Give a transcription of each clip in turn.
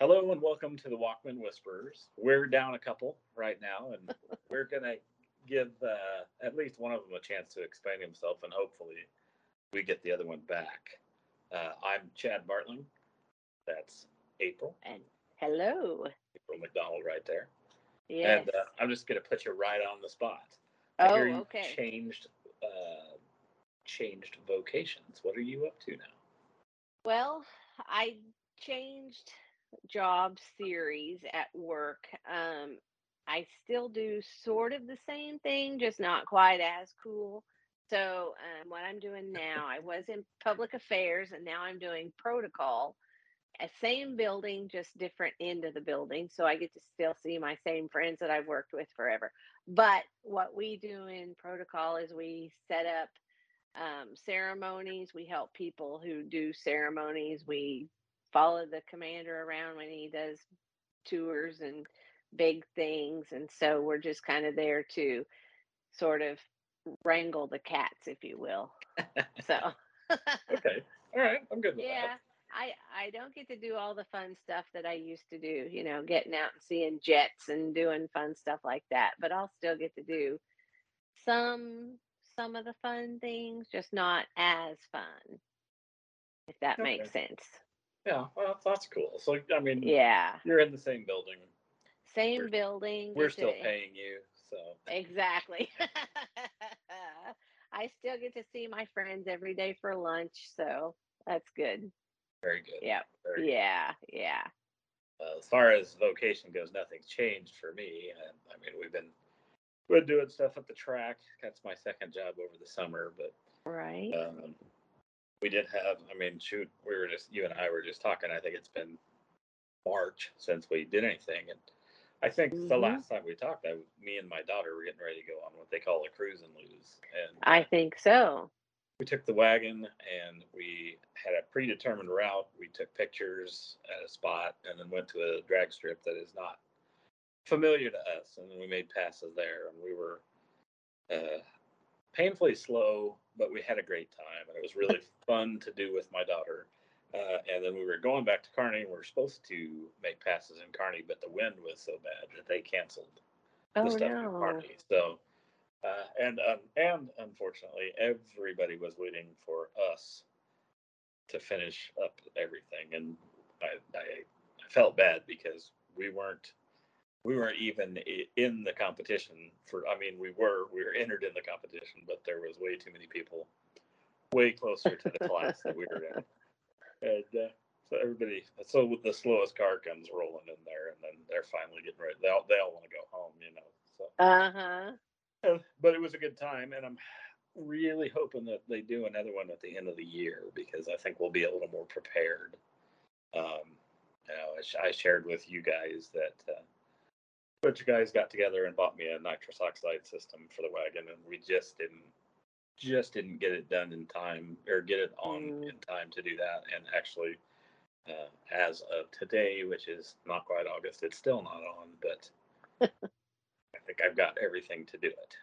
Hello and welcome to the Walkman Whisperers. We're down a couple right now, and we're gonna give uh, at least one of them a chance to explain himself, and hopefully, we get the other one back. Uh, I'm Chad Bartling. That's April. And hello. April McDonald, right there. Yes. And uh, I'm just gonna put you right on the spot. oh, okay. Changed, uh, changed vocations. What are you up to now? Well, I changed job series at work. Um, I still do sort of the same thing, just not quite as cool. So, um, what I'm doing now, I was in public affairs and now I'm doing protocol. A same building, just different end of the building. So I get to still see my same friends that I've worked with forever. But what we do in protocol is we set up um, ceremonies. We help people who do ceremonies. We follow the commander around when he does tours and big things. And so we're just kind of there to sort of wrangle the cats, if you will. So, Okay. All right. I'm good with yeah. I, I don't get to do all the fun stuff that I used to do, you know, getting out and seeing jets and doing fun stuff like that. But I'll still get to do some some of the fun things, just not as fun. If that Okay. makes sense. Yeah. Well, that's cool. So, I mean, Yeah. you're in the same building. Same We're- building. We're still paying you. So, Exactly. I still get to see my friends every day for lunch, so that's good. very good. Yep. Very good. Yeah. Yeah. Uh, as far as vocation goes, nothing's changed for me. And, I mean, we've been we're doing stuff at the track. That's my second job over the summer, but Right. um, we did have. I mean, shoot, we were just you and I were just talking. I think it's been March since we did anything, and I think the Mhm. last time we talked, I, me and my daughter were getting ready to go on what they call a cruise and lose, and I think so. we took the wagon and we had a predetermined route. We took pictures at a spot and then went to a drag strip that is not familiar to us. And then we made passes there and we were uh, painfully slow, but we had a great time. And it was really fun to do with my daughter. Uh, and then we were going back to Kearney and we were supposed to make passes in Kearney, but the wind was so bad that they canceled the Oh stuff in no. Kearney. So, uh, and um, and unfortunately, everybody was waiting for us to finish up everything, and I, I, I felt bad because we weren't we weren't even in the competition for. I mean, we were we were entered in the competition, but there was way too many people, way closer to the class that we were in, and. Uh, so everybody, so the slowest car comes rolling in there, and then they're finally getting ready. They all, they all want to go home, you know. So Uh huh. uh, but it was a good time, and I'm really hoping that they do another one at the end of the year because I think we'll be a little more prepared. Um, you know, I, I shared with you guys that uh, bunch of guys got together and bought me a nitrous oxide system for the wagon, and we just didn't just didn't get it done in time or get it on Mm. in time to do that. And actually, uh, as of today, which is not quite August, it's still not on, but I think I've got everything to do it.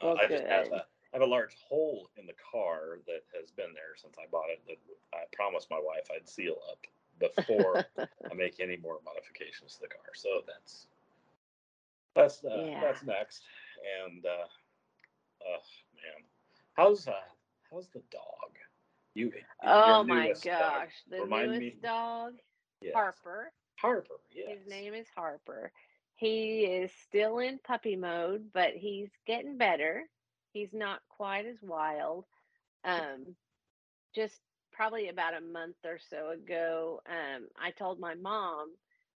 Uh, I just have a, I have a large hole in the car that has been there since I bought it that I promised my wife I'd seal up before I make any more modifications to the car. So that's that's uh, Yeah. that's next. And uh, oh man, how's uh how's the dog? You oh my newest dog. gosh. The Remind newest me. dog, Yes. Harper. Harper. Yes. His name is Harper. He is still in puppy mode, but he's getting better. He's not quite as wild. Um, just probably about a month or so ago, um, I told my mom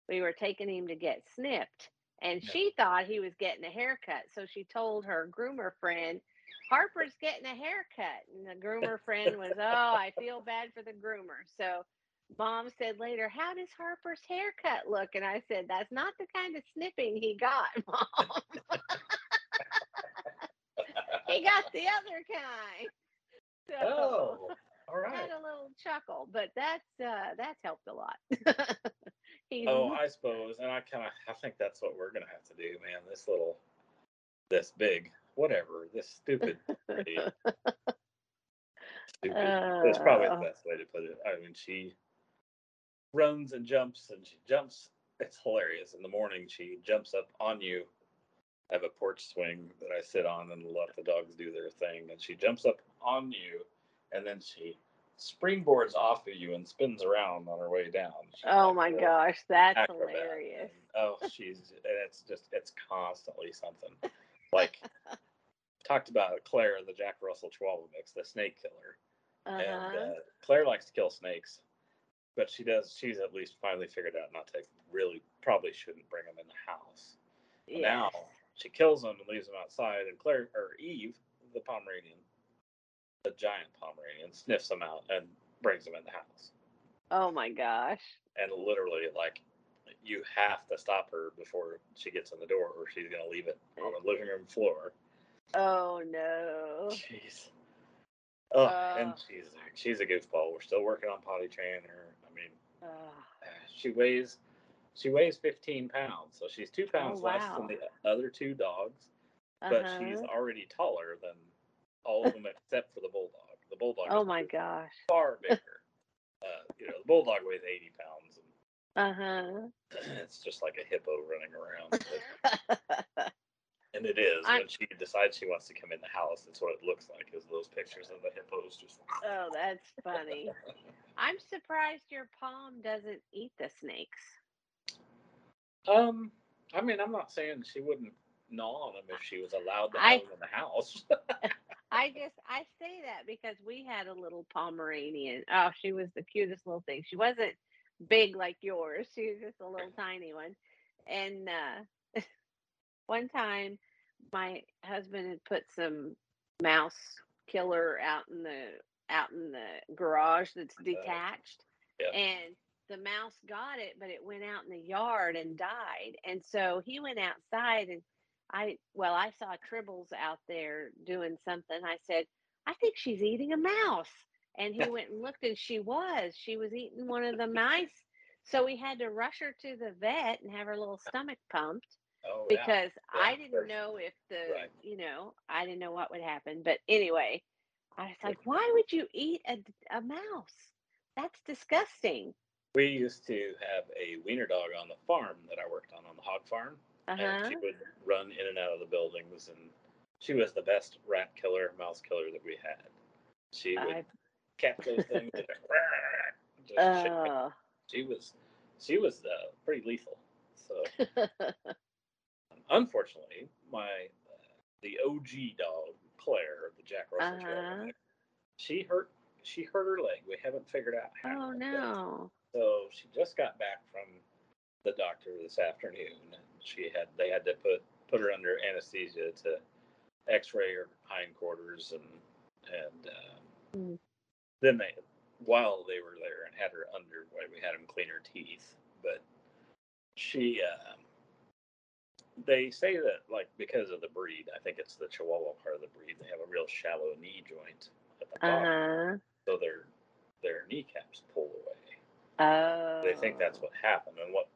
we were taking him to get snipped, and Yeah. she thought he was getting a haircut. So she told her groomer friend, Harper's getting a haircut. And the groomer friend was, Oh, I feel bad for the groomer. So mom said later, How does Harper's haircut look? And I said, That's not the kind of snipping he got, mom. he got the other kind. So Oh, all I had a little chuckle, but that's uh that's helped a lot. He's Oh, I suppose, and I kind of I think that's what we're gonna have to do, man. This little, this big, whatever, this stupid, stupid. That's probably the Uh. best way to put it. I mean, she runs and jumps and she jumps. It's hilarious. In the morning, she jumps up on you. I have a porch swing that I sit on and let the dogs do their thing. And she jumps up on you and then she springboards off of you and spins around on her way down. She's Oh like my gosh, that's acrobat. hilarious. And, oh, she's and it's just it's constantly something. Like talked about Claire, the Jack Russell Chihuahua mix, the snake killer. And Uh-huh. uh, Claire likes to kill snakes, but she does. She's at least finally figured out not to really, probably shouldn't bring them in the house. yes. Now she kills them and leaves them outside, and Claire or Eve, the Pomeranian, the giant Pomeranian, sniffs them out and brings them in the house. Oh my gosh. And literally, like, you have to stop her before she gets in the door, or she's gonna leave it on the living room floor. Oh no. Jeez. Oh, and Uh. she's she's a goofball. We're still working on potty training her. I mean, Ugh. she weighs she weighs 15 pounds, so she's two pounds less wow. than the other two dogs, but she's Uh-huh. already taller than all of them except for the bulldog. The bulldog. Oh is my gosh. far bigger. uh, you know, the bulldog weighs 80 pounds, Uh-huh. it's just like a hippo running around. And it is I'm- when she decides she wants to come in the house. That's what it looks like. Is those pictures of the hippos just. oh, that's funny. I'm surprised your Pom doesn't eat the snakes. Um, I mean, I'm not saying she wouldn't gnaw on them if she was allowed to have them in the house. I just I say that because we had a little Pomeranian. Oh, she was the cutest little thing. She wasn't big like yours. She was just a little tiny one. And uh one time my husband had put some mouse killer out in the out in the garage that's detached. yeah. And the mouse got it, but it went out in the yard and died. And so he went outside and I well, I saw Tribbles out there doing something. I said, I think she's eating a mouse. And he went and looked and she was. She was eating one of the mice. So we had to rush her to the vet and have her little stomach pumped oh, yeah. because I didn't know if the right. you know, I didn't know what would happen. But anyway, I was like, why would you eat a, a mouse? That's disgusting. We used to have a wiener dog on the farm that I worked on on the hog farm, and Uh-huh. she would run in and out of the buildings, and she was the best rat killer, mouse killer that we had. She would I, catch those things. and just oh. she was, she was uh, pretty lethal. So unfortunately, my uh, the OG dog Claire, the Jack Russell Uh-huh. she hurt she hurt her leg. We haven't figured out how. oh no. So she just got back from the doctor this afternoon, and she had they had to put put her under anesthesia to X-ray her hindquarters, and and uh, Mm. then they while they were there and had her under, we had them clean her teeth, but she. Uh, they say that like because of the breed, I think it's the Chihuahua part of the breed. They have a real shallow knee joint at the bottom, Uh-huh. so their their kneecaps pull away. Oh. They think that's what happened, and what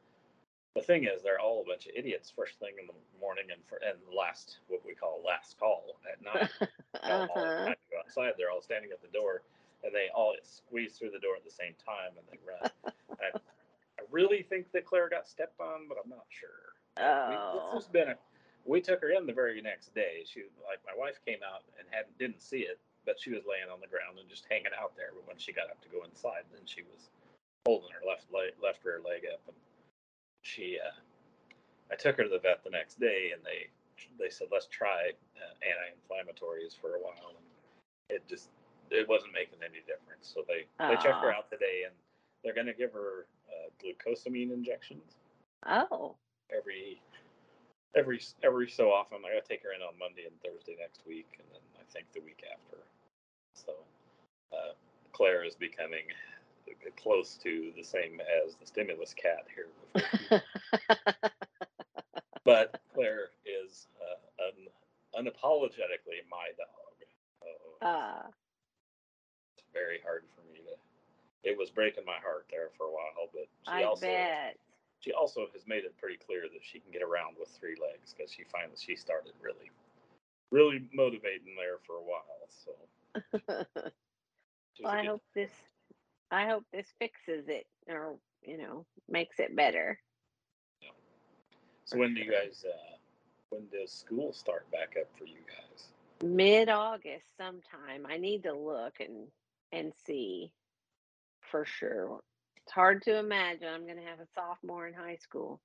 the thing is, they're all a bunch of idiots. First thing in the morning, and for and last what we call last call at night. uh-huh. go outside, they're all standing at the door, and they all squeeze through the door at the same time, and they run. I, I really think that Claire got stepped on, but I'm not sure. We, this Oh. has been a. We took her in the very next day. She like my wife came out and hadn't didn't see it, but she was laying on the ground and just hanging out there. But when she got up to go inside, then she was holding her left leg, left rear leg up, and she. Uh, I took her to the vet the next day, and they they said let's try uh, anti-inflammatories for a while, and it just it wasn't making any difference. So they they checked her out today, and they're going to give her uh, glucosamine injections Oh. every every every so often. I got to take her in on Monday and Thursday next week, and then I think the week after. So uh, Claire is becoming close to the same as the stimulus cat here. But Claire is uh, un, unapologetically my dog. So uh, it's very hard for me to. It was breaking my heart there for a while, but she I also bet. she also has made it pretty clear that she can get around with three legs because she finally she started really really motivating there for a while so well, I hope this I hope this fixes it or you know, makes it better. So when do you guys? Uh, when does school start back up for you guys? Mid August sometime. I need to look and and see for sure. It's hard to imagine I'm going to have a sophomore in high school.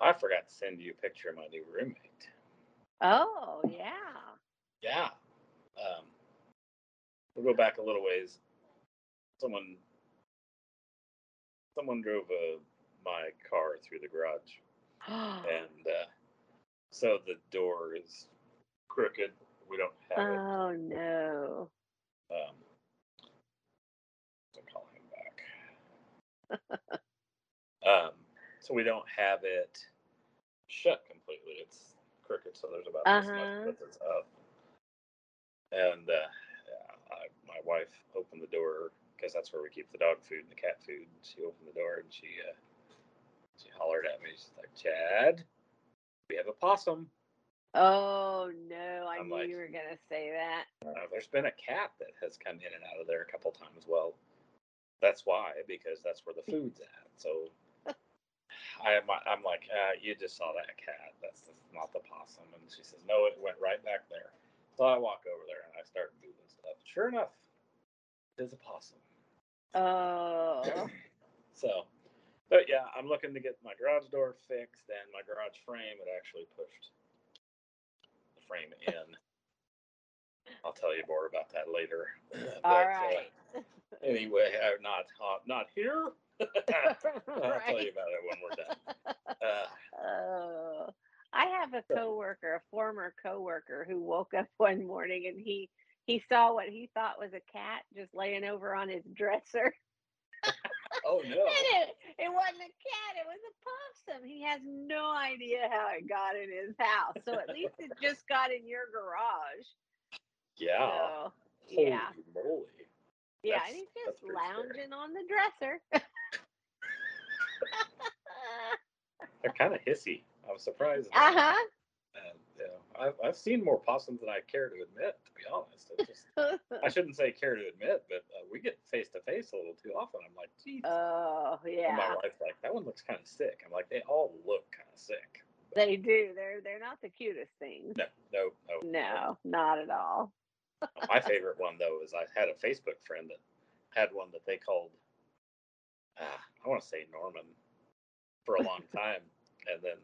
I forgot to send you a picture of my new roommate. Oh, yeah. Yeah. Um, we'll go back a little ways. Someone, someone drove uh, my car through the garage, and uh, so the door is crooked. We don't have it. oh, no. Um, I'll call him back. um, so we don't have it shut completely. It's crooked, so there's about this Uh-huh. much that's up. And uh, yeah, I, my wife opened the door because that's where we keep the dog food and the cat food. She opened the door and she uh, she hollered at me. She's like, "Chad, we have a possum." Oh, no. I I'm knew like- you were going to say that. Uh, there's been a cat that has come in and out of there a couple times. Well, that's why because that's where the food's at. So I am I'm like, uh, you just saw that cat. That's the, not the possum. And she says, no, it went right back there. So I walk over there and I start moving stuff. Sure enough, is a possum. Oh, So, but yeah, I'm looking to get my garage door fixed and my garage frame. It actually pushed the frame in. I'll tell you more about that later. all But, uh, anyway, I'm not uh, not here. I'll tell you about it when we're done. Uh, Oh, I have a coworker, a former coworker, who woke up one morning and he he saw what he thought was a cat just laying over on his dresser. oh no! it, it wasn't a cat, it was a possum. He has no idea how it got in his house. So at least it just got in your garage. Yeah, So, holy yeah. moly! Yeah, That's- and he's just pretty scary. lounging on the dresser. They're kind of hissy. I was surprised. uh huh. And, I've I've seen more possums than I care to admit. To be honest, just, I shouldn't say care to admit, but uh, we get face to face a little too often. I'm like, geez. oh, And yeah. my wife's like, that one looks kind of sick. I'm like, they all look kind of sick. They do. They're they're not the cutest things. No, no, no. No, not at all. My favorite one though is I had a Facebook friend that had one that they called, ah, I want to say Norman, for a long time, and then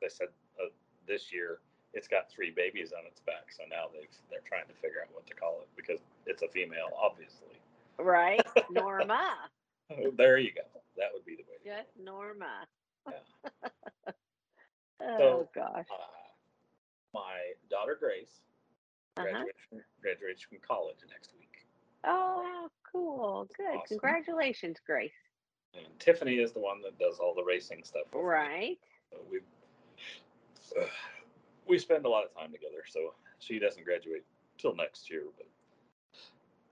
they said uh, this year it's got three babies on its back, so now they've they're trying to figure out what to call it because it's a female, obviously. Right? Norma. there you go. That would be the way. To Just Norma. Yeah. oh So, gosh. uh, my daughter Grace Uh-huh. graduates from, college next week, Oh, how cool. Good. Awesome. Congratulations, Grace. and Tiffany is the one that does all the racing stuff. Right. So we we spend a lot of time together. So she doesn't graduate till next year, but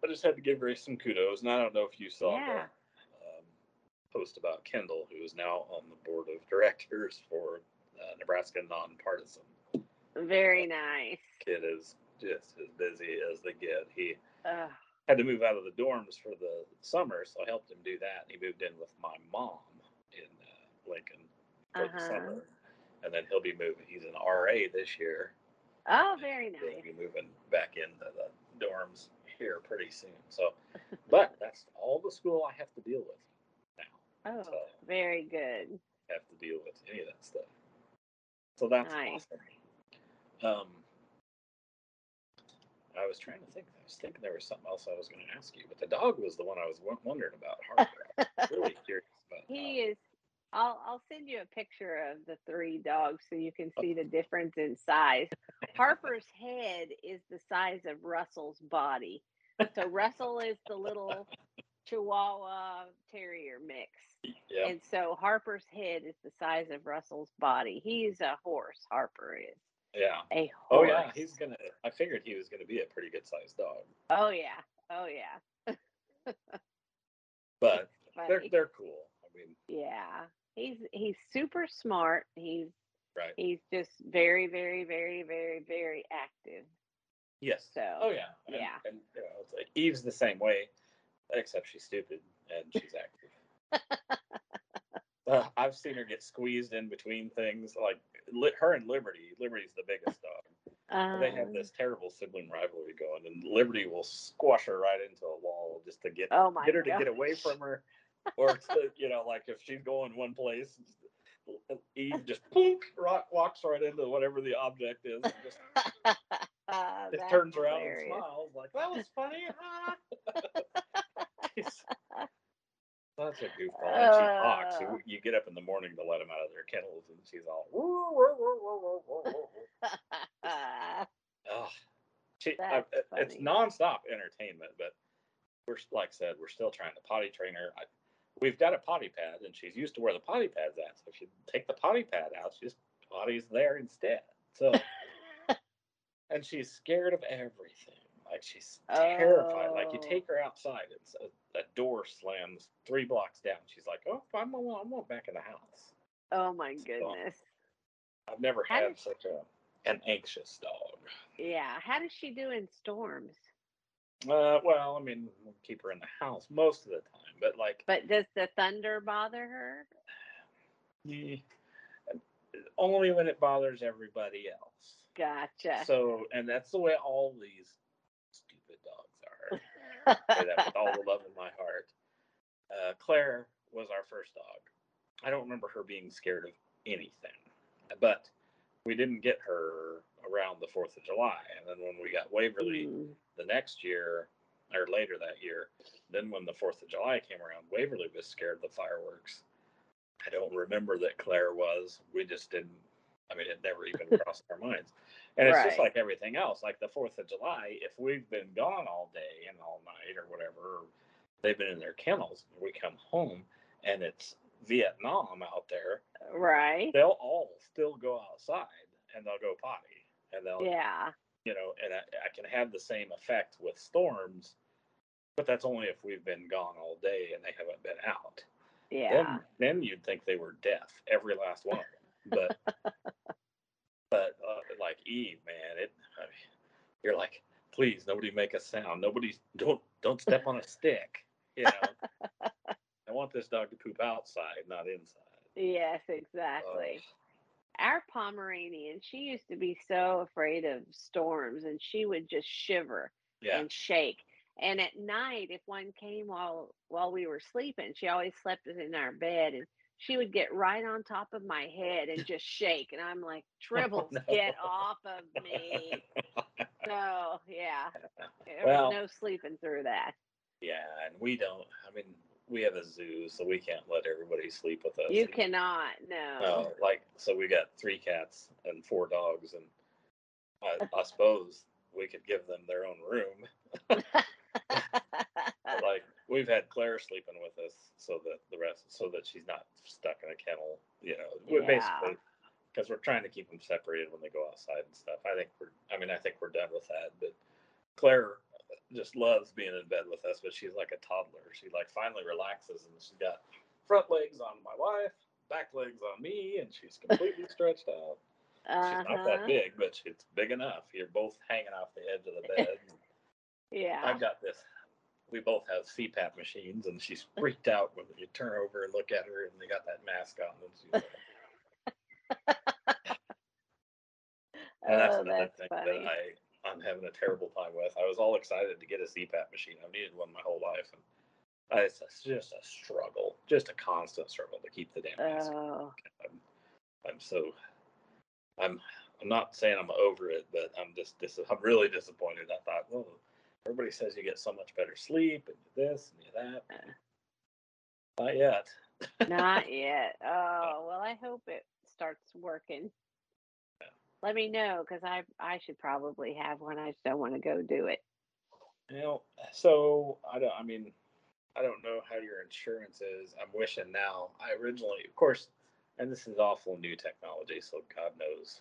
I just had to give Grace some kudos. And I don't know if you saw Yeah. the um, post about Kendall, who is now on the board of directors for uh, Nebraska Nonpartisan. Very nice. Kid is just as busy as they get. He Ugh. had to move out of the dorms for the summer, so I helped him do that. And he moved in with my mom in uh, Lincoln for the Uh-huh. summer, and then he'll be moving. He's an RA this year. Oh, very nice. He'll be moving back into the dorms here pretty soon. So, but that's all the school I have to deal with now. Oh, So very good. have to deal with any of that stuff. So that's Nice. awesome. Um, I was trying to think. I was thinking there was something else I was going to ask you, but the dog was the one I was w- wondering about. Really curious about. He is. I'll I'll send you a picture of the three dogs so you can oh. see the difference in size. Harper's head is the size of Russell's body. So Russell is the little Chihuahua Terrier mix. yeah. And so Harper's head is the size of Russell's body. He's a horse. Harper is Yeah. a horse. Oh yeah, he's gonna. I figured he was gonna be a pretty good sized dog, Oh yeah. Oh yeah. but they're they're cool. Mean, Yeah. He's he's super smart. He's right? he's just very very very very very active. Yes. So, Oh yeah. And, yeah. And you know, it's like Eve's the same way, except she's stupid and she's active. Uh, I've seen her get squeezed in between things. Like li- her and Liberty. Liberty's the biggest dog. Um, they have this terrible sibling rivalry going, and Liberty will squash her right into a wall just to get Oh my get her to get away from her, or to, you know, like if she's going one place, Eve just poop, rock, walks right into whatever the object is, and just, Ah, just that's turns around and smiles like that was funny. huh?" She's a goofball, and she talks. So Uh. you get up in the morning to let them out of their kennels, and she's all. "Woo, woo, woo, woo, woo, woo, woo, woo." Oh, she, I, it's nonstop entertainment, but we're like I said, we're still trying to potty train her. I, we've got a potty pad, and she's used to where the potty pad's at. So if you take the potty pad out, she just potties there instead. So, and she's scared of everything. Like she's terrified. Like you Oh. take her outside, and so that door slams three blocks down. She's like, "Oh, I'm I'm, I'm back in the house." oh my goodness. I've never How had such a an anxious dog. Yeah. How does she do in storms? Uh, well, I mean, we'll keep her in the house most of the time, but like, But does the thunder bother her? eh, only when it bothers everybody else. Gotcha. So, and that's the way all these stupid dogs are. I say that with all the love in my heart. Uh, Claire was our first dog. I don't remember her being scared of anything, but we didn't get her around the Fourth of July, and then when we got Waverly. Mm. the next year or later that year, then when the Fourth of July came around, Waverly was scared of the fireworks. I don't remember that Claire was. We just didn't. I mean, it never even crossed our minds. And it's just like everything else. Like the Fourth of July, if we've been gone all day and all night or whatever, or they've been in their kennels, and we come home and it's Vietnam out there, Right. they'll all still go outside and they'll go potty and they'll Yeah. you know, and I, I can have the same effect with storms, but that's only if we've been gone all day and they haven't been out. Yeah. Then, then you'd think they were deaf, every last one. But, but uh, like Eve, man, it, I mean, you're like, please, nobody make a sound. Nobody, don't, don't step on a stick. You know, I want this dog to poop outside, not inside. Yes, exactly. Our Pomeranian, she used to be so afraid of storms and she would just shiver Yeah. and shake. And at night, if one came while while we were sleeping, she always slept in our bed and she would get right on top of my head and just shake. And I'm like, oh, Tribbles, no. get off of me. So yeah. There Well- was no sleeping through that. Yeah, and we don't. I mean, we have a zoo, so we can't let everybody sleep with us. You cannot, no. No, like so we got three cats and four dogs, and I, I suppose we could give them their own room. Like we've had Claire sleeping with us, so that the rest, so that she's not stuck in a kennel. You know, we Yeah. basically because we're trying to keep them separated when they go outside and stuff. I think we're. I mean, I think we're done with that. But Claire just loves being in bed with us, but she's like a toddler. She like finally relaxes, and she's got front legs on my wife, back legs on me, and she's completely stretched out. She's not Uh-huh. that big, but she's big enough. You're both hanging off the edge of the bed. Yeah. I've got this. We both have CPAP machines, and she's freaked out when you turn over and look at her, and they got that mask on. And she's like, and that's oh, another that's thing funny. that I I'm having a terrible time with. I was all excited to get a CPAP machine. I've needed one my whole life, and it's just a struggle, just a constant struggle to keep the damn mask. Oh, I'm, I'm so I'm I'm not saying I'm over it, but I'm just dis- I'm really disappointed. I thought, well, everybody says you get so much better sleep and you this and you that. Uh. Not yet. not yet. Uh, oh, well, I hope it starts working. Let me know because I I should probably have one. I just don't want to go do it. You know, so I don't. I mean, I don't know how your insurance is. I'm wishing now. I originally, of course, and this is awful new technology, so God knows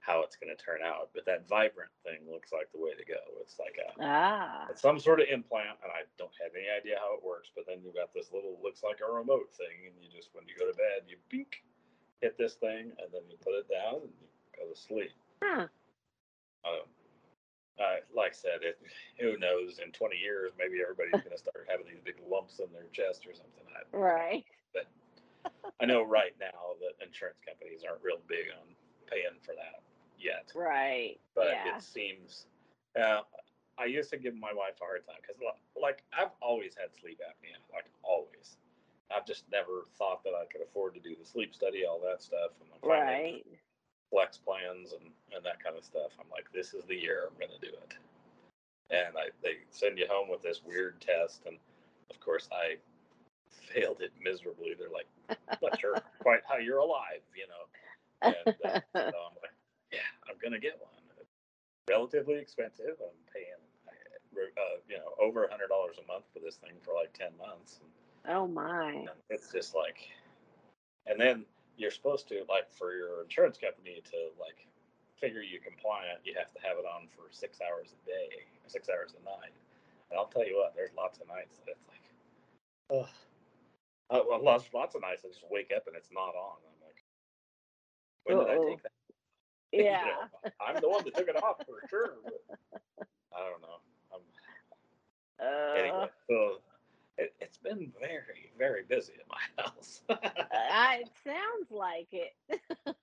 how it's going to turn out. But that vibrant thing looks like the way to go. It's like a Ah, It's some sort of implant, and I don't have any idea how it works. But then you've got this little, looks like a remote thing, and you just, when you go to bed, you bink, hit this thing, and then you put it down and you go to sleep. huh. Um, uh, like I said, it, who knows? In 20 years, maybe everybody's going to start having these big lumps in their chest or something. I, Right. But I know right now that insurance companies aren't real big on paying for that yet, Right. but yeah. it seems. Uh, I used to give my wife a hard time because, like, I've always had sleep apnea, like always. I've just never thought that I could afford to do the sleep study, all that stuff, and Right. Flex plans and, and that kind of stuff. I'm like, this is the year I'm going to do it. And I, they send you home with this weird test. And of course, I failed it miserably. They're like, not sure quite how you're alive, you know. And uh, so I'm like, yeah, I'm going to get one. It's relatively expensive. I'm paying, uh, you know, over a $100 a month for this thing for like 10 months. And oh my. it's just like, and then you're supposed to like for your insurance company to like figure you compliant, you have to have it on for six hours a day, six hours a night. And I'll tell you what, there's lots of nights that it's like, ugh. Uh, well, lots, lots of nights I just wake up and it's not on. I'm like, when did I Uh-oh. take that? You Yeah. know, I'm the one that took it off for sure. I don't know. I'm, Uh, anyway, so it, it's been very, very busy at my house. I, it sounds like it.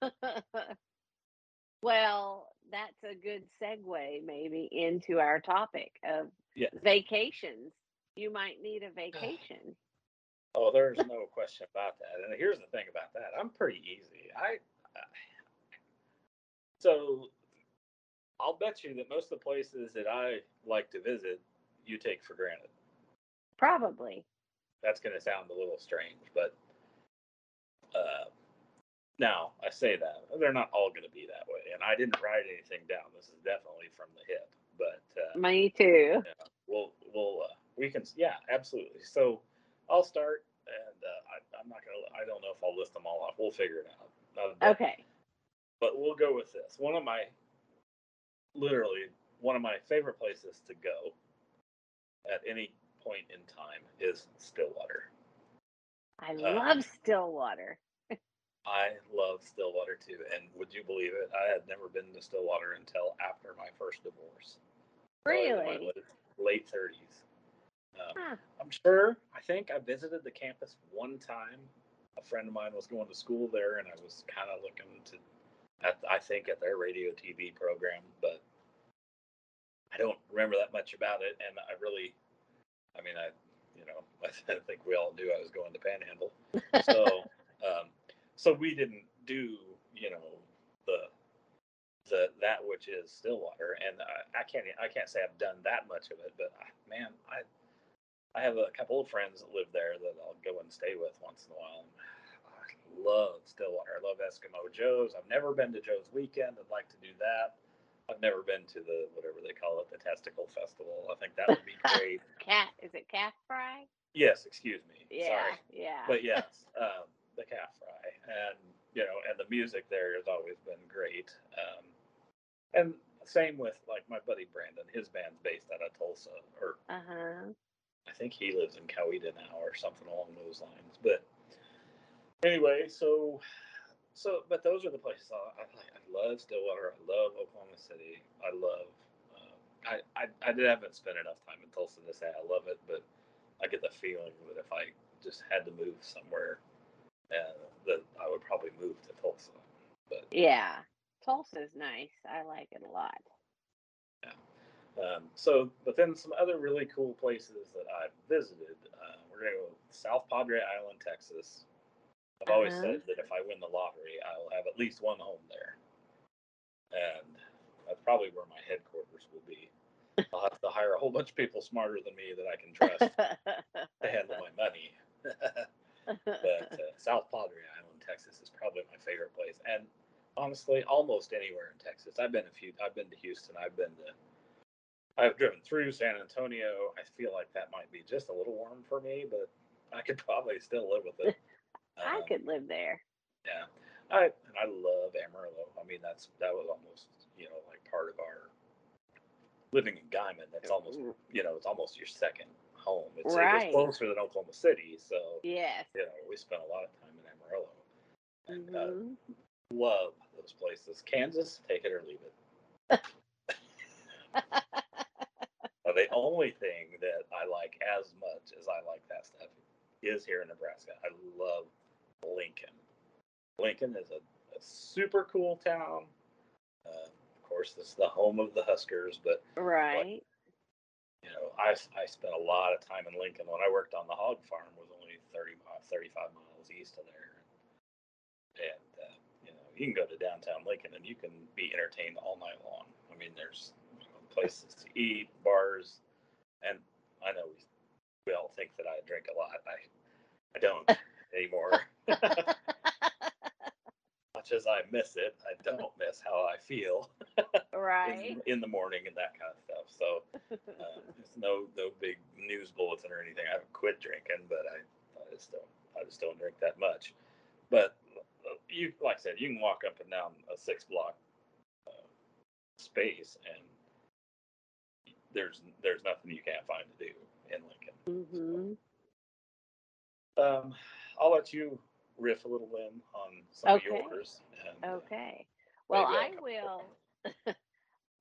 well, that's a good segue maybe into our topic of Yes. vacations. You might need a vacation. Oh, there's no question about that. And here's the thing about that: I'm pretty easy. I, I so I'll bet you that most of the places that I like to visit, you take for granted. Probably. That's going to sound a little strange, but uh, now I say that they're not all going to be that way. And I didn't write anything down. This is definitely from the hip, but uh, Me too. we'll we'll uh, we can yeah absolutely so i'll start and uh, I, i'm not gonna i don't know if i'll list them all off we'll figure it out Uh, but, Okay. but we'll go with this one of my literally one of my favorite places to go at any point in time is stillwater I Uh, love Stillwater. i love stillwater too and would you believe it i had never been to stillwater until after my first divorce Really? late- 30s um, Huh. I'm sure. I think I visited the campus one time. A friend of mine was going to school there, and I was kind of looking to, at I think at their radio TV program, but I don't remember that much about it. And I really, I mean, I, you know, I think we all knew I was going to Panhandle, so, um, so we didn't do, you know, the the that which is Stillwater, and I, I can't I can't say I've done that much of it, but I, man, I I have a couple of friends that live there that I'll go and stay with once in a while. I love Stillwater. I love Eskimo Joe's. I've never been to Joe's Weekend. I'd like to do that. I've never been to the whatever they call it, the Testicle Festival. I think that would be great. Cat is it calf fry? yes, excuse me. Yeah. Sorry Yeah. but yes, um, the calf fry, and you know, and the music there has always been great. Um, and same with like my buddy Brandon, his band's based out of Tulsa, or Uh huh. I think he lives in Coweta now, or something along those lines. But anyway, so so, but those are the places I, I. I love Stillwater. I love Oklahoma City. I love. Um, I, I I haven't spent enough time in Tulsa to say I love it, but I get the feeling that if I just had to move somewhere, uh, that I would probably move to Tulsa. But Yeah. Tulsa's nice. I like it a lot. um, so, but then some other really cool places that I've visited. Uh, we're gonna go South Padre Island, Texas. I've always Uh-huh. said that if I win the lottery, I will have at least one home there, and that's probably where my headquarters will be. I'll have to hire a whole bunch of people smarter than me that I can trust to handle my money. but uh, South Padre Island, Texas, is probably my favorite place, and honestly, almost anywhere in Texas. I've been a few. I've been to Houston. I've been to. I've driven through San Antonio. I feel like that might be just a little warm for me, but I could probably still live with it. I Um, could live there. yeah, I and I love Amarillo. I mean, that's that was almost you know like part of our living in Guymon. That's almost you know it's almost your second home. It's, it Right. was closer than Oklahoma City, so Yes. you know we spent a lot of time in Amarillo. And, uh, Mhm. love those places. Kansas, take it or leave it. the only thing that I like as much as I like that stuff is here in Nebraska. I love Lincoln. Lincoln is a, a super cool town. Uh, of course, this is the home of the Huskers, but right. you know, I, I spent a lot of time in Lincoln when I worked on the hog farm was only 30 miles, 35 miles east of there. And, uh, you know, you can go to downtown Lincoln and you can be entertained all night long. I mean, there's you know, places to eat, bars, and I know we, we all think that I drink a lot. I, I don't anymore. Much as I miss it, I don't miss how I feel right. in, in the morning and that kind of stuff. So uh, it's no no big news bulletin or anything. I haven't quit drinking, but I, I just don't I just don't drink that much. But uh, you like I said, you can walk up and down a six block uh, space, and there's there's nothing you can't find to do in Lincoln. hmm Um, I'll let you riff a little in on some Okay. of yours. And, Okay. Well, I will.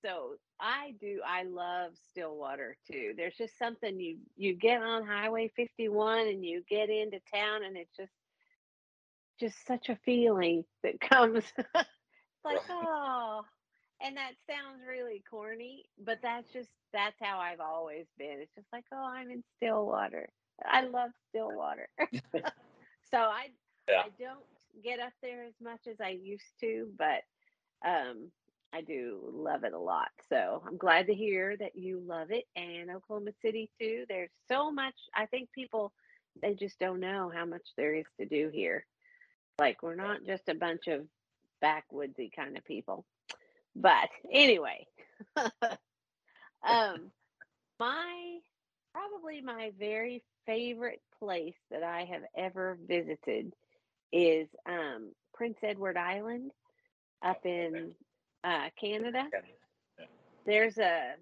so I do. I love Stillwater too. There's just something you you get on Highway 51 and you get into town, and it's just just such a feeling that comes. It's like oh, and that sounds really corny, but that's just that's how I've always been. It's just like oh, I'm in Stillwater. I love Stillwater. so I Yeah. I don't get up there as much as I used to, but um, I do love it a lot. So I'm glad to hear that you love it and Oklahoma City too. There's so much. I think people they just don't know how much there is to do here. Like we're not just a bunch of backwoodsy kind of people. But anyway, um, my probably my very favorite place that I have ever visited is um, Prince Edward Island up in uh, Canada. There's a,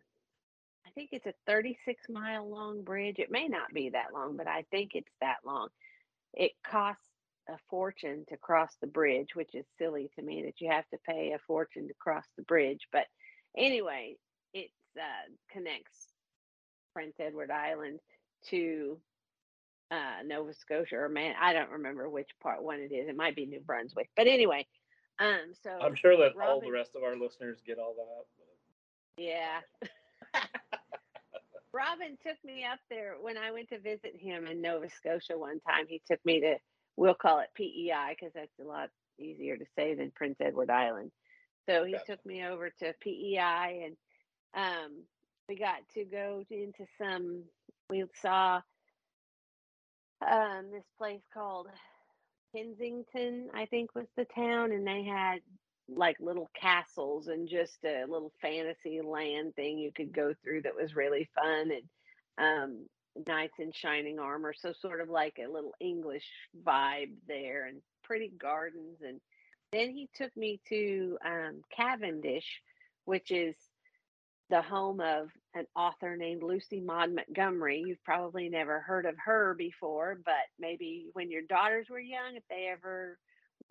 I think it's a 36 mile long bridge. It may not be that long, but I think it's that long. It costs a fortune to cross the bridge, which is silly to me that you have to pay a fortune to cross the bridge. But anyway, it uh, connects Prince Edward Island to uh, Nova Scotia or man, I don't remember which part one it is. It might be New Brunswick, but anyway. Um, so I'm sure that all the rest of our listeners get all that. Yeah. Robin took me up there when I went to visit him in Nova Scotia one time. He took me to, we'll call it PEI because that's a lot easier to say than Prince Edward Island. So he Gotcha. took me over to PEI and um, we got to go into some, we saw um, this place called Kensington, I think was the town, and they had like little castles and just a little fantasy land thing you could go through that was really fun and um knights in shining armor. So sort of like a little english vibe there and pretty gardens. And then he took me to um cavendish which is the home of an author named Lucy Maud Montgomery. You've probably never heard of her before, but maybe when your daughters were young, if they ever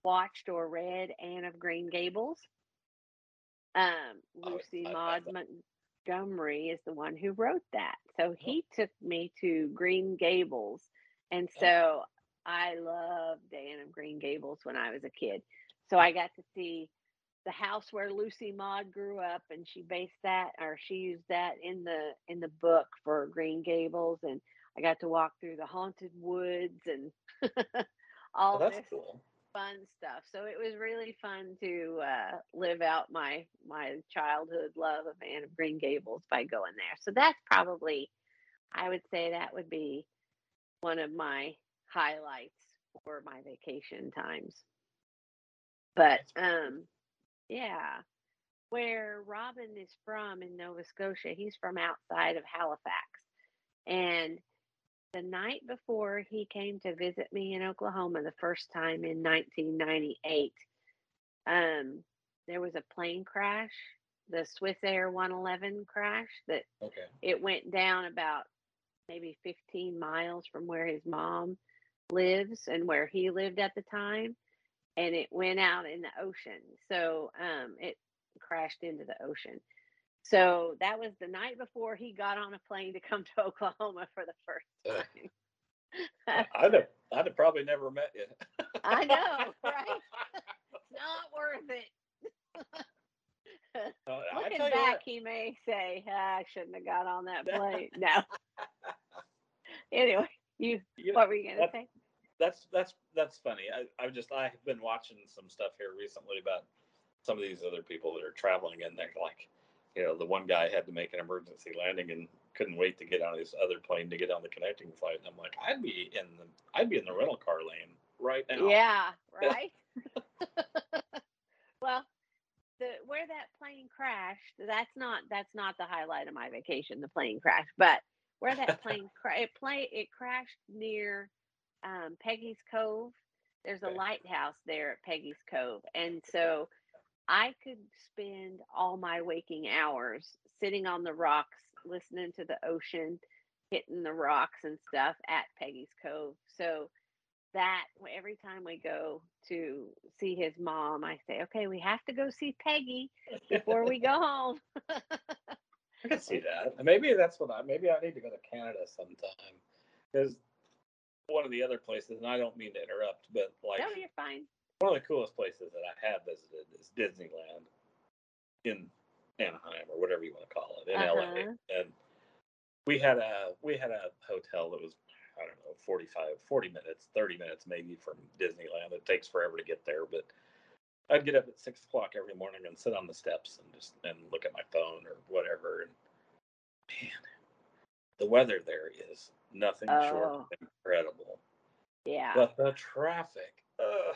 watched or read Anne of Green Gables. Um, Lucy I- I Maud Montgomery is the one who wrote that. So he took me to Green Gables. And so I loved Anne of Green Gables when I was a kid. So I got to see the house where Lucy Maud grew up and she based that or she used that in the in the book for Green Gables and I got to walk through the haunted woods and all that's this cool. fun stuff. So it was really fun to uh, live out my my childhood love of Anne of Green Gables by going there. So that's probably, I would say that would be one of my highlights for my vacation times. But um, yeah, where Robin is from in Nova Scotia, he's from outside of Halifax, and the night before he came to visit me in Oklahoma the first time in 1998, um, there was a plane crash, the Swissair 111 crash that Okay. it went down about maybe 15 miles from where his mom lives and where he lived at the time and it went out in the ocean so um, it crashed into the ocean So that was the night before he got on a plane to come to Oklahoma for the first Ugh. time. I'd have, I'd have probably never met you. I know, right? Not worth it. Uh, I Looking tell you back, what, he may say, "Ah, "I shouldn't have got on that plane." No. anyway, you you what were you gonna that- say? That's that's that's funny. I I've just I've been watching some stuff here recently about some of these other people that are traveling, and they're like, you know, the one guy had to make an emergency landing and couldn't wait to get on his other plane to get on the connecting flight. And I'm like, I'd be in the I'd be in the rental car lane right now. Yeah, right. well, the where that plane crashed, that's not that's not the highlight of my vacation. The plane crash, but where that plane cra- it play it crashed near um, Peggy's Cove. There's a lighthouse there at Peggy's Cove, and so I could spend all my waking hours sitting on the rocks, listening to the ocean, hitting the rocks and stuff at Peggy's Cove. So that every time we go to see his mom, I say, okay, we have to go see Peggy before we go home. I can see that. Maybe that's what I maybe I need to go to Canada sometime. Because one of the other places, and I don't mean to interrupt, but like no, you're fine. one of the coolest places that I have visited is Disneyland in Anaheim or whatever you want to call it in LA. Uh-huh. And we had a we had a hotel that was I don't know 45 40 minutes 30 minutes maybe from Disneyland. It takes forever to get there, but I'd get up at six o'clock every morning and sit on the steps and just and look at my phone or whatever. And man, the weather there is nothing short Oh. of incredible. Yeah. But the traffic, ugh.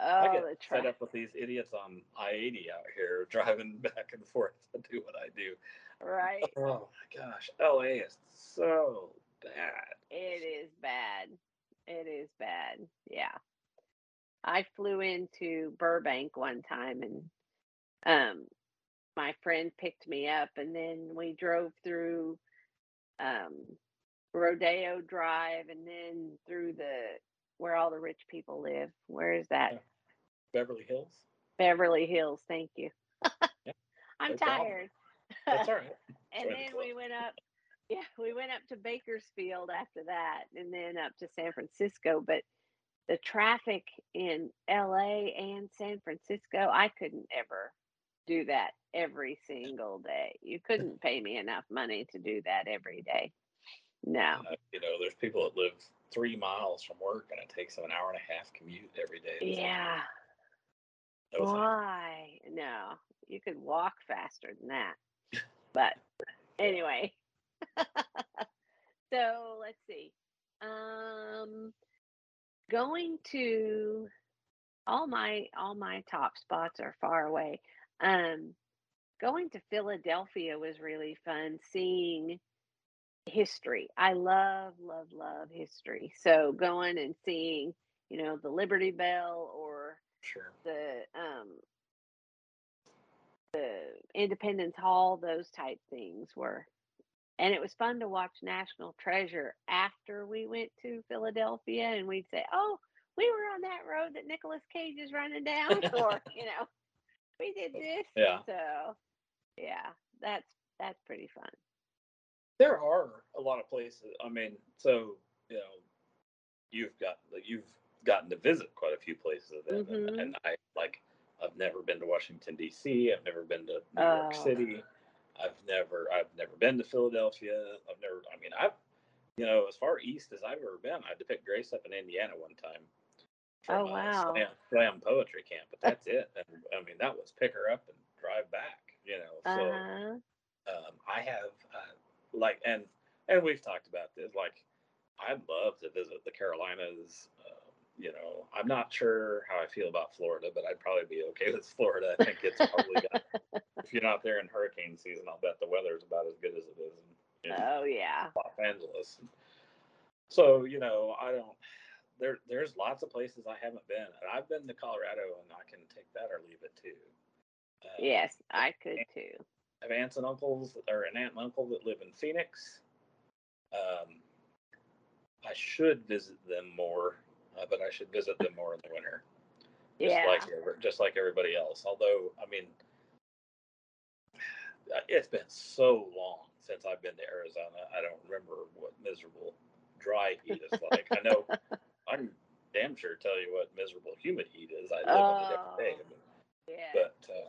I oh, get the fed tra- up with these idiots on I eighty out here driving back and forth to do what I do. right. Oh my gosh, LA is so bad. It is bad. It is bad. Yeah. I flew into Burbank one time and um my friend picked me up and then we drove through um Rodeo Drive and then through the where all the rich people live. Where is that? Beverly Hills. Beverly Hills. Thank you. Yeah, I'm no problem. tired. That's all right. and then we went up yeah we went up to bakersfield after that and then up to san francisco but the traffic in la and san francisco i couldn't ever do that every single day. You couldn't pay me enough money to do that every day. No. Uh, you know, there's people that live three miles from work, and it takes them an hour and a half commute every day. Like, yeah. Thanks. why? No you could walk faster than that. But anyway. So let's see. Um going to all my all my top spots are far away um going to philadelphia was really fun seeing history. I love love love history. So going and seeing you know the liberty bell or Sure. the um the Independence Hall, those type things were and it was fun to watch National Treasure after we went to Philadelphia and we'd say, Oh, we were on that road that Nicolas Cage is running down or, you know, we did oh, this. Yeah. So yeah, that's that's pretty fun. There are a lot of places. I mean, so you know, you've got you've gotten to visit quite a few places of them, and, mm-hmm. and I like. I've never been to Washington D.C. I've never been to New York Oh. City. I've never I've never been to Philadelphia. I've never. I mean, I've you know as far east as I've ever been. I had to pick Grace up in Indiana one time. Oh, from wow. Slam, slam poetry camp, but that's it. And I mean, that was pick her up and drive back. You know, so Uh-huh. um, I have uh, like and and we've talked about this. Like, I'd love to visit the Carolinas. Um, you know, I'm not sure how I feel about Florida, but I'd probably be okay with Florida. I think it's probably got, if you're not there in hurricane season, I'll bet the weather's about as good as it is in, in Oh yeah. Los Angeles. So you know, I don't. There, there's lots of places I haven't been, and I've been to Colorado, and I can take that or leave it too. Uh, Yes, I could too. I have aunts and uncles or an aunt and uncle that live in Phoenix. Um, I should visit them more, uh, but I should visit them more in the winter, just Yeah. like just like everybody else. Although, I mean, it's been so long since I've been to Arizona. I don't remember what miserable dry heat is like. I know I can damn sure tell you what miserable humid heat is. I live in it every day. Oh. But, Yeah. but uh,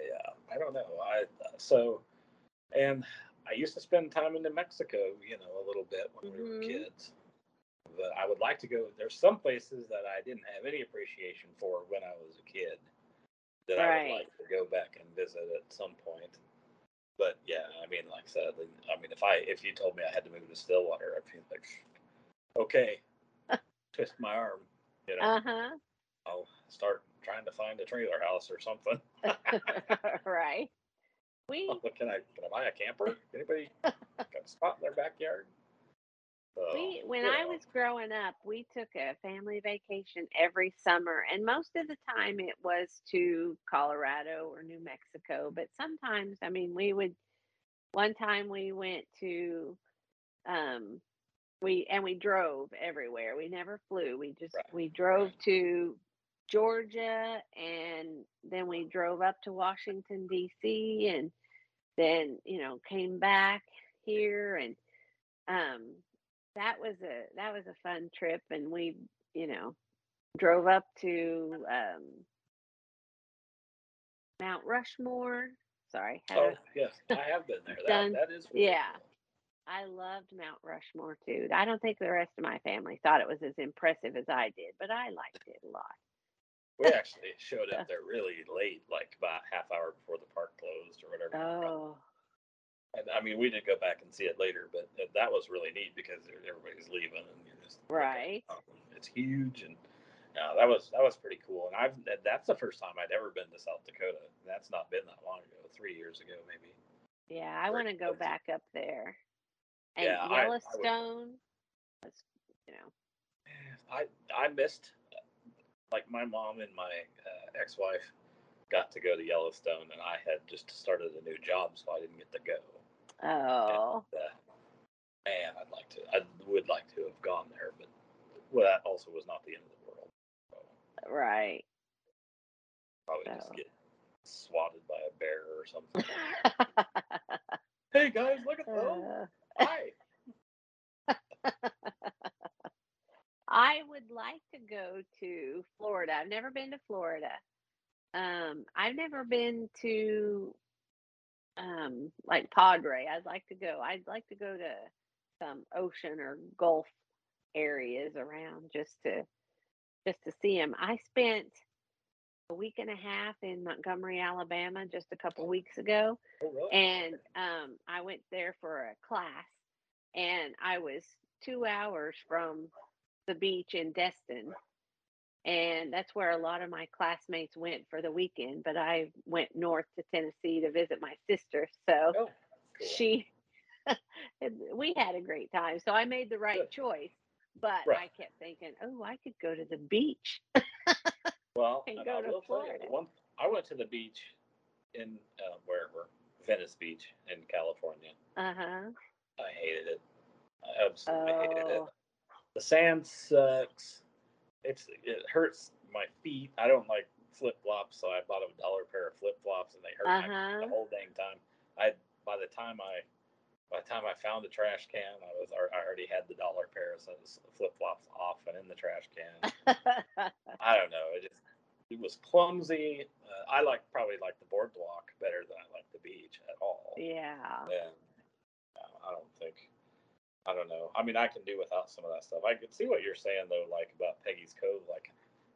yeah, I don't know. I so and I used to spend time in New Mexico, you know, a little bit when we were Mhm. kids. But I would like to go. There's some places that I didn't have any appreciation for when I was a kid that I would like to go back and visit at some point. But yeah, I mean, like I said, I mean, if I if you told me I had to move to Stillwater, I'd be like, okay, twist my arm, you know, uh huh. I'll start trying to find a trailer house or something. right. We What can I can I buy a camper? Anybody got a spot in their backyard? So, we when you I was growing up, we took a family vacation every summer, and most of the time it was to Colorado or New Mexico. But sometimes, I mean, we would. One time we went to, um, we and we drove everywhere. We never flew. We just Right, we drove right. to Georgia, and then we drove up to Washington D.C. and then you know came back here and um that was a that was a fun trip and we you know drove up to um Mount Rushmore sorry oh yes, I have been there. That that is Yeah. cool. I loved Mount Rushmore too. I don't think the rest of my family thought it was as impressive as I did, but I liked it a lot. We actually showed up there really late, like about a half hour before the park closed or whatever. Oh, And I mean, we did go back and see it later, but that was really neat because everybody's leaving and you're just at oh, Right. it. It's huge and that was that was pretty cool. And I've that's the first time I'd ever been to South Dakota. That's not been that long ago, three years ago maybe. yeah, I want to go back up there. And Yeah, I- I Yellowstone was, you know, I I missed like my mom and my uh, ex-wife got to go to Yellowstone, and I had just started a new job, so I didn't get to go. oh, And, uh, man, I'd like to. I would like to have gone there, but well, that also was not the end of the world. So right. probably just get swatted by a bear or something. hey guys, look at! Uh. I would like to go to Florida. I've never been to Florida. Um, I've never been to um like Padre. I'd like to go. I'd like to go to some ocean or Gulf areas around just to just to see them. I spent a week and a half in Montgomery, Alabama, just a couple weeks ago, Oh, and um, I went there for a class, and I was two hours from the beach in Destin, and that's where a lot of my classmates went for the weekend. But I went north to Tennessee to visit my sister, so oh, cool. she, we had a great time. So I made the right Good. choice. But Right. I kept thinking, oh, I could go to the beach. Well, and and go I to will tell you, Florida. one I went to the beach in uh, wherever Venice Beach in California. Uh huh. I hated it. I absolutely hated it. Oh, The sand sucks. It's it hurts my feet. I don't like flip flops, so I bought a dollar pair of flip flops, and they hurt my feet Uh-huh. the whole dang time. I by the time I by the time I found the trash can, I was I already had the dollar pair of flip flops off and in the trash can. I don't know. It just it was clumsy. Uh, I like probably like the boardwalk better than I like the beach at all. yeah. And uh, I don't think I don't know. I mean, I can do without some of that stuff. I could see what you're saying though, like about Peggy's Cove. Like,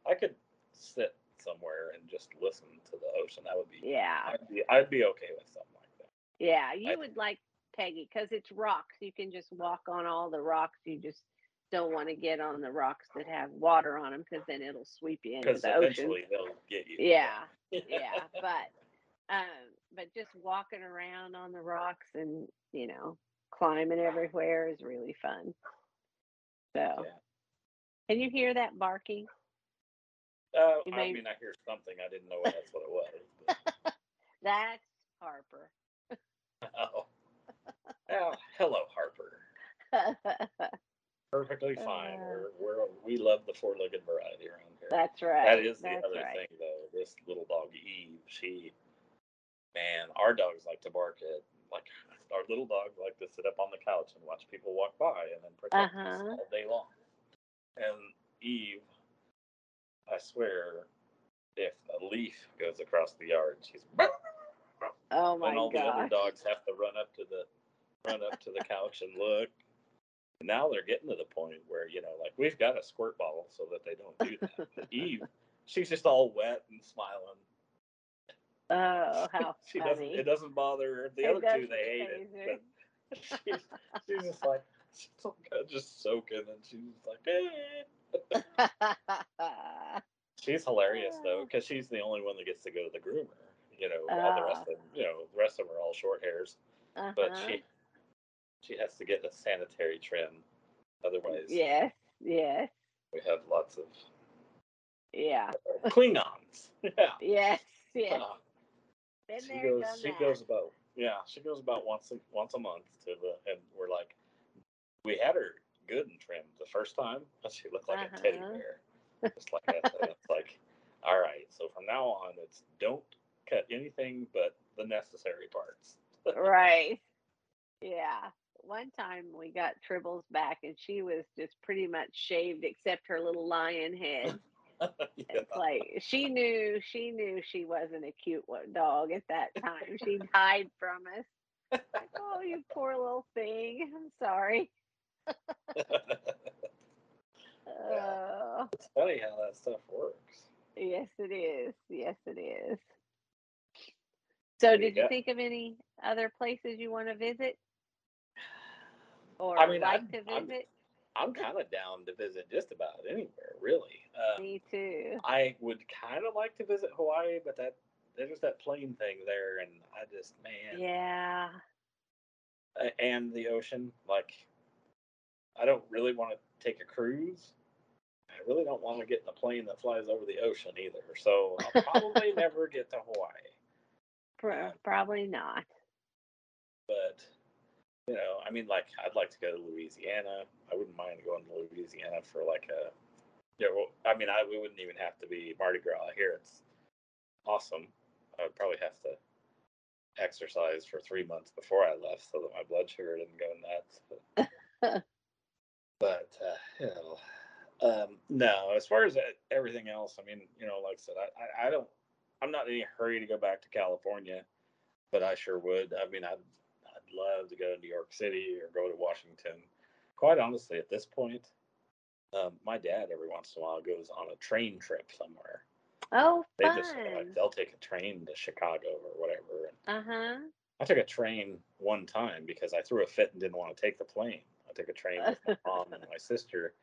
I could sit somewhere and just listen to the ocean. That would be Yeah. I'd be I'd be okay with something like that. Yeah. You I- would like Peggy because it's rocks. You can just walk on all the rocks. You just don't want to get on the rocks that have water on them because then it'll sweep you into the ocean. they'll get you. Yeah. yeah but um but just walking around on the rocks and you know climbing everywhere is really fun so Yeah. can you hear that barking Uh, You I may- mean, I hear something. I didn't know that's what it was. But, that's harper oh. oh, hello, Harper. Perfectly fine. Uh. we're, we're we love the four-legged variety around here. that's right That is the that's other right. thing, though. This little dog Eve, she man, our dogs like to bark at like our little dogs like to sit up on the couch and watch people walk by and then protect us Uh-huh. all day long. And Eve, I swear, if a leaf goes across the yard, she's Oh my god! and all the other dogs have to run up to the run up to the couch and look. Now they're getting to the point where you know, like we've got a squirt bottle so that they don't do that. But Eve, she's just all wet and smiling. Oh, how she doesn't. It doesn't bother her. The It other two they hate it. But she's, she's just like she's just soaking, and she's like, eh. she's hilarious though because she's the only one that gets to go to the groomer. You know, all the rest of them, you know, the rest of them are all short hairs, uh-huh. but she she has to get a sanitary trim. Otherwise, Yes, yes, we have lots of yeah, Klingons. Yeah. yes, yes. Uh, she there, goes. She that. goes about. Yeah, she goes about once a, once a month to the, and we're like, we had her good and trimmed the first time, she looked like a teddy Uh-huh. bear, just like that. And it's like, all right, so from now on, it's don't cut anything but the necessary parts. right. Yeah. One time we got Tribbles back and she was just pretty much shaved except her little lion head. yeah. It's like she knew she knew she wasn't a cute dog at that time. She'd hide from us. Like, oh, you poor little thing. I'm sorry. Oh, it's funny how that stuff works. yes, it is. Yes, it is. So, There did you think of any other places you want to visit or I mean, like I'm- to I'm- I'm kind of down to visit just about anywhere, really. Uh, Me too. I would kind of like to visit Hawaii, but that there's that plane thing there, and I just man, Yeah. And the ocean. Like, I don't really want to take a cruise. I really don't want to get in a plane that flies over the ocean either. So I'll probably never get to Hawaii. Pro- Yeah. probably not. But you know, I mean, like I'd like to go to Louisiana. I wouldn't mind going to Louisiana for like a. yeah. know, I mean, I we wouldn't even have to be Mardi Gras here. It's awesome. I would probably have to exercise for three months before I left so that my blood sugar didn't go nuts. But, but uh, you know, um, no. As far as uh, everything else, I mean, you know, like I said, I, I, I don't. I'm not in any hurry to go back to California, but I sure would. I mean, I'd love to go to New York City or go to Washington. Quite honestly, at this point, um, my dad every once in a while goes on a train trip somewhere. Oh, They fun. just like they'll take a train to Chicago or whatever. Uh huh. I took a train one time because I threw a fit and didn't want to take the plane. I took a train with my mom and my sister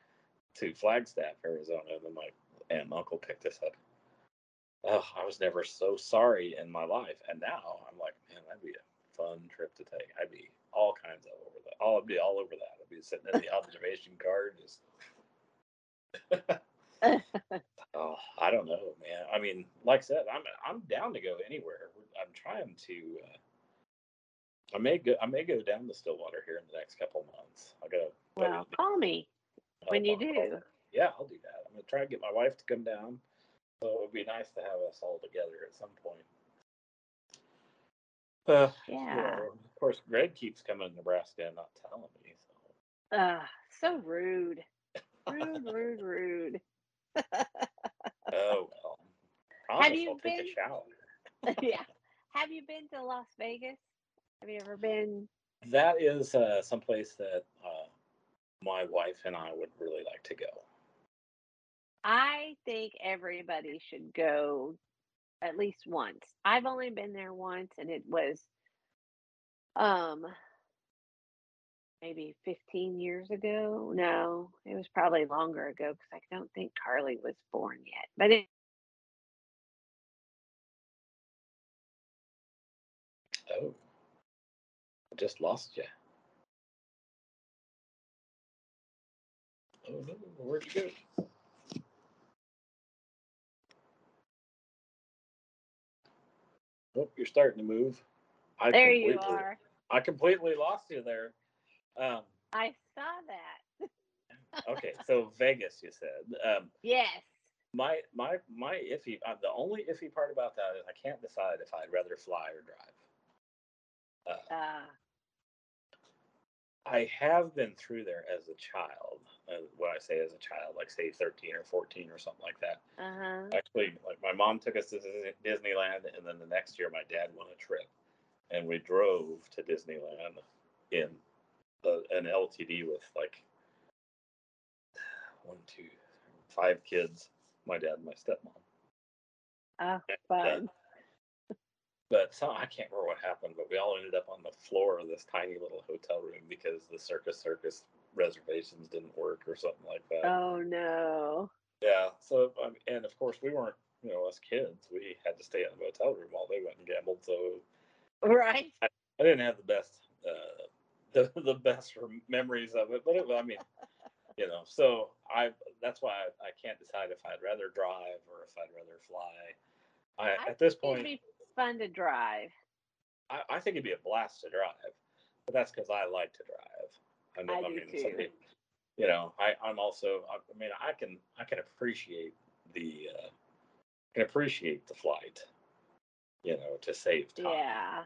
to Flagstaff, Arizona, and then my aunt and uncle picked us up. Oh, I was never so sorry in my life, and now I'm like, man, that'd be a fun trip to take. I'd be all kinds of over that. I'll be all over that. I'd be sitting in the observation car, just. Oh, I don't know, man. I mean, like I said, I'm I'm down to go anywhere. I'm trying to. Uh, I may go. I may go down to Stillwater here in the next couple months. I gotta. go well, to- call me when you do. Yeah, I'll do that. I'm gonna try and get my wife to come down. So it would be nice to have us all together at some point. Uh, Yeah. know, of course, Greg keeps coming to Nebraska and not telling me. So Uh, so rude. Rude, rude, rude. oh well. Promise you I'll take been- a shower. yeah. Have you been to Las Vegas? Have you ever been? That is uh, someplace that uh, my wife and I would really like to go. I think everybody should go at least once. I've only been there once and it was um maybe 15 years ago. No, it was probably longer ago because I don't think Carly was born yet. But it, Oh, I just lost you. Oh no, where'd you go? Oh, you're starting to move. I there you completely- are. I completely lost you there. Um, I saw that. okay, so Vegas, you said. Um, Yes. my my my iffy. Uh, the only iffy part about that is I can't decide if I'd rather fly or drive. Uh, Uh, I have been through there as a child. Uh, when I say as a child, like say thirteen or fourteen or something like that. uh huh. Actually, like my mom took us to Disneyland, and then the next year my dad won a trip, and we drove to Disneyland in the, an LTD with like one, two, five kids. My dad and my stepmom. Oh, fun. But so I can't remember what happened, but we all ended up on the floor of this tiny little hotel room because the circus circus reservations didn't work or something like that. Oh no. Yeah. So and of course we weren't, you know, us kids. We had to stay in the hotel room while they went and gambled. So Right. I didn't have the best, uh, the the best memories of it. But it, I mean, you know, so I that's why I, I can't decide if I'd rather drive or if I'd rather fly. I, I at this point, fun to drive. I, I think it'd be a blast to drive, but that's because I like to drive. I, know, I I do mean, too. somebody- you know, I, I'm also. I, I mean, I can I can appreciate the uh, can appreciate the flight. You know, to save time. Yeah.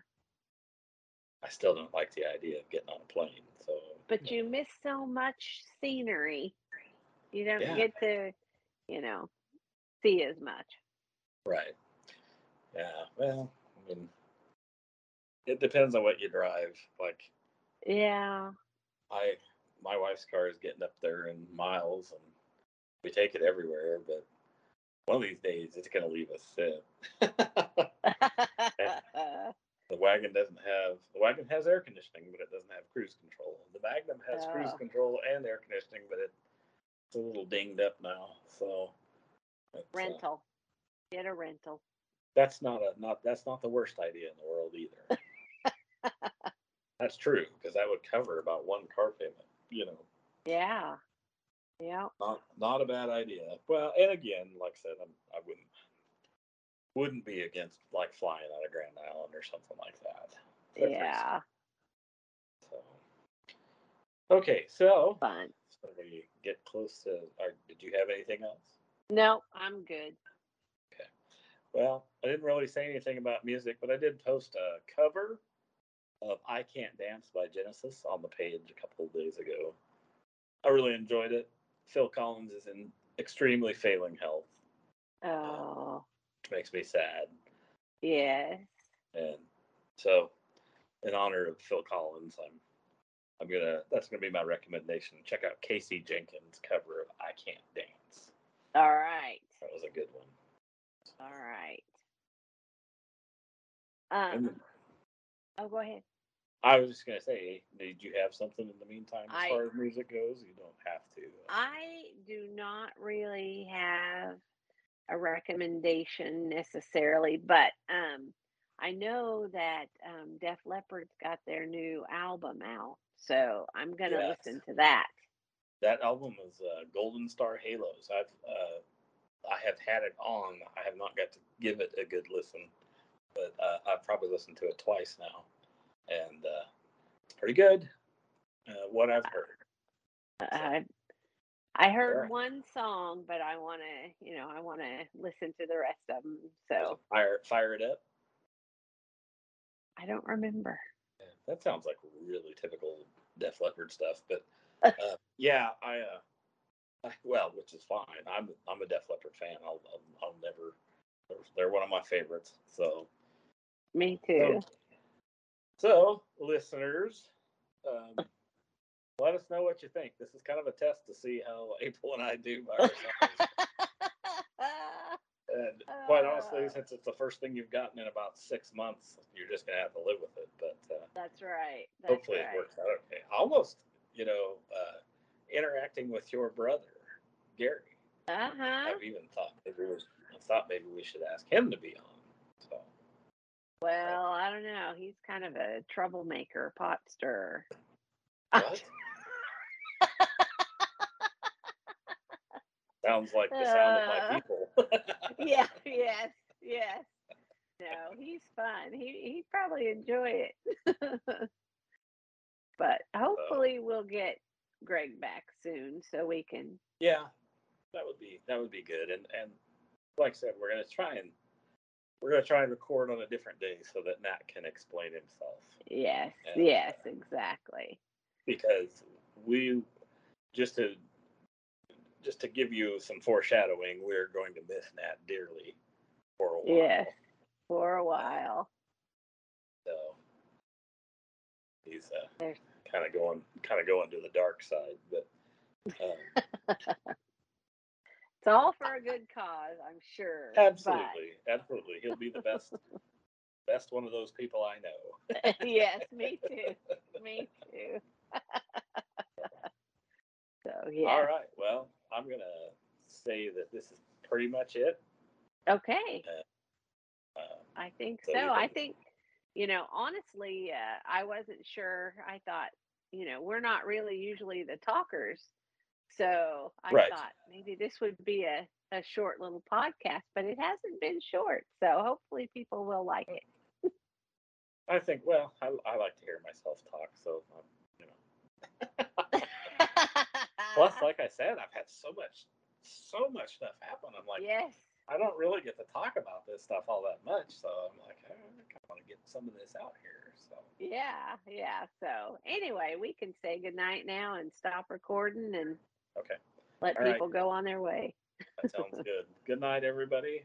I still don't like the idea of getting on a plane. So, But you miss so much scenery. You don't Yeah. get to, you know, see as much. right? Yeah. Well, I mean, it depends on what you drive. Like Yeah. I, my wife's car is getting up there in miles, and we take it everywhere. But one of these days, it's going to leave us sit. the wagon doesn't have the wagon has air conditioning, but it doesn't have cruise control. The Magnum has cruise Oh. control and air conditioning, but it, it's a little dinged up now. So uh, rental. Get a rental. That's not a not that's not the worst idea in the world either. that's true because that would cover about one car payment. You know, Yeah. Yeah. not not a bad idea. Well, and again, like I said, I'm, I wouldn't wouldn't be against like flying out of Grand Island or something like that. Yeah. So, okay, so Fun. so we get close to. Or did you have anything else? No, I'm good. Well, I didn't really say anything about music, but I did post a cover of "I Can't Dance" by Genesis on the page a couple of days ago. I really enjoyed it. Phil Collins is in extremely failing health, Oh, which makes me sad. yes. And so, in honor of Phil Collins, I'm I'm gonna that's gonna be my recommendation. Check out Casey Jenkins' cover of "I Can't Dance." All right. That was a good one. All right. Um, oh, go ahead. I was just gonna say, did you have something in the meantime as I- far as music goes? You don't have to. I do not really have a recommendation necessarily, but um, I know that um, Def Leppard's got their new album out, so I'm gonna Yes. listen to that. that album is uh, Golden Star Halos. I've uh, I have had it on. I have not got to give it a good listen, but uh, I've probably listened to it twice now, and uh, it's pretty good. Uh, what I've heard. I I heard one song, but I want to, you know, I want to listen to the rest of them. So Fire, fire it up. I don't remember. Yeah, that sounds like really typical Def Leppard stuff, but uh, yeah, I, uh, I well, which is fine. I'm I'm a Def Leppard fan. I'll I'll, I'll never. They're, they're one of my favorites. So Me too. so listeners, um, let us know what you think. This is kind of a test to see how April and I do by ourselves. and quite honestly, Uh. since it's the first thing you've gotten in about six months, you're just gonna have to live with it. But uh, That's right. That's hopefully right. it works out okay. Almost, you know, uh, interacting with your brother, Gary. Uh huh. I've even thought maybe we, I thought maybe we should ask him to be on. So Well, I don't know. He's kind of a troublemaker, pot stirrer. what? Sounds like the sound of my Uh. people. yeah. Yes. Yes. No, he's fun. He he'd probably enjoy it. but hopefully we'll get Greg back soon so we can. yeah, that would be that would be good. And and like I said, we're gonna try and we're gonna try and record on a different day so that Nat can explain himself Yes, And, yes, exactly. because we just to just to give you some foreshadowing, we're going to miss Nat dearly for a while. Yes, for a while. So he's uh, There's- kind of going kind of going to the dark side, but um, It's all for a good cause, I'm sure. but- absolutely, absolutely, he'll be the best best one of those people I know. yes, me too. Me too. so yeah. All right, well, I'm gonna say that this is pretty much it. Okay. Um, I think So so. I think, you know, honestly, uh, I wasn't sure. I thought, you know, we're not really usually the talkers. So I Right. thought maybe this would be a, a short little podcast, but it hasn't been short. So hopefully people will like it. I think, well, I, I like to hear myself talk, so um, you know. Plus, like I said, I've had so much, so much stuff happen. I'm like, yes. I don't really get to talk about this stuff all that much, so I'm like, I kind of want to get some of this out here. So, Yeah. Yeah. So anyway, we can say goodnight now and stop recording and okay, let All right. people go on their way. that sounds good. Good night, everybody.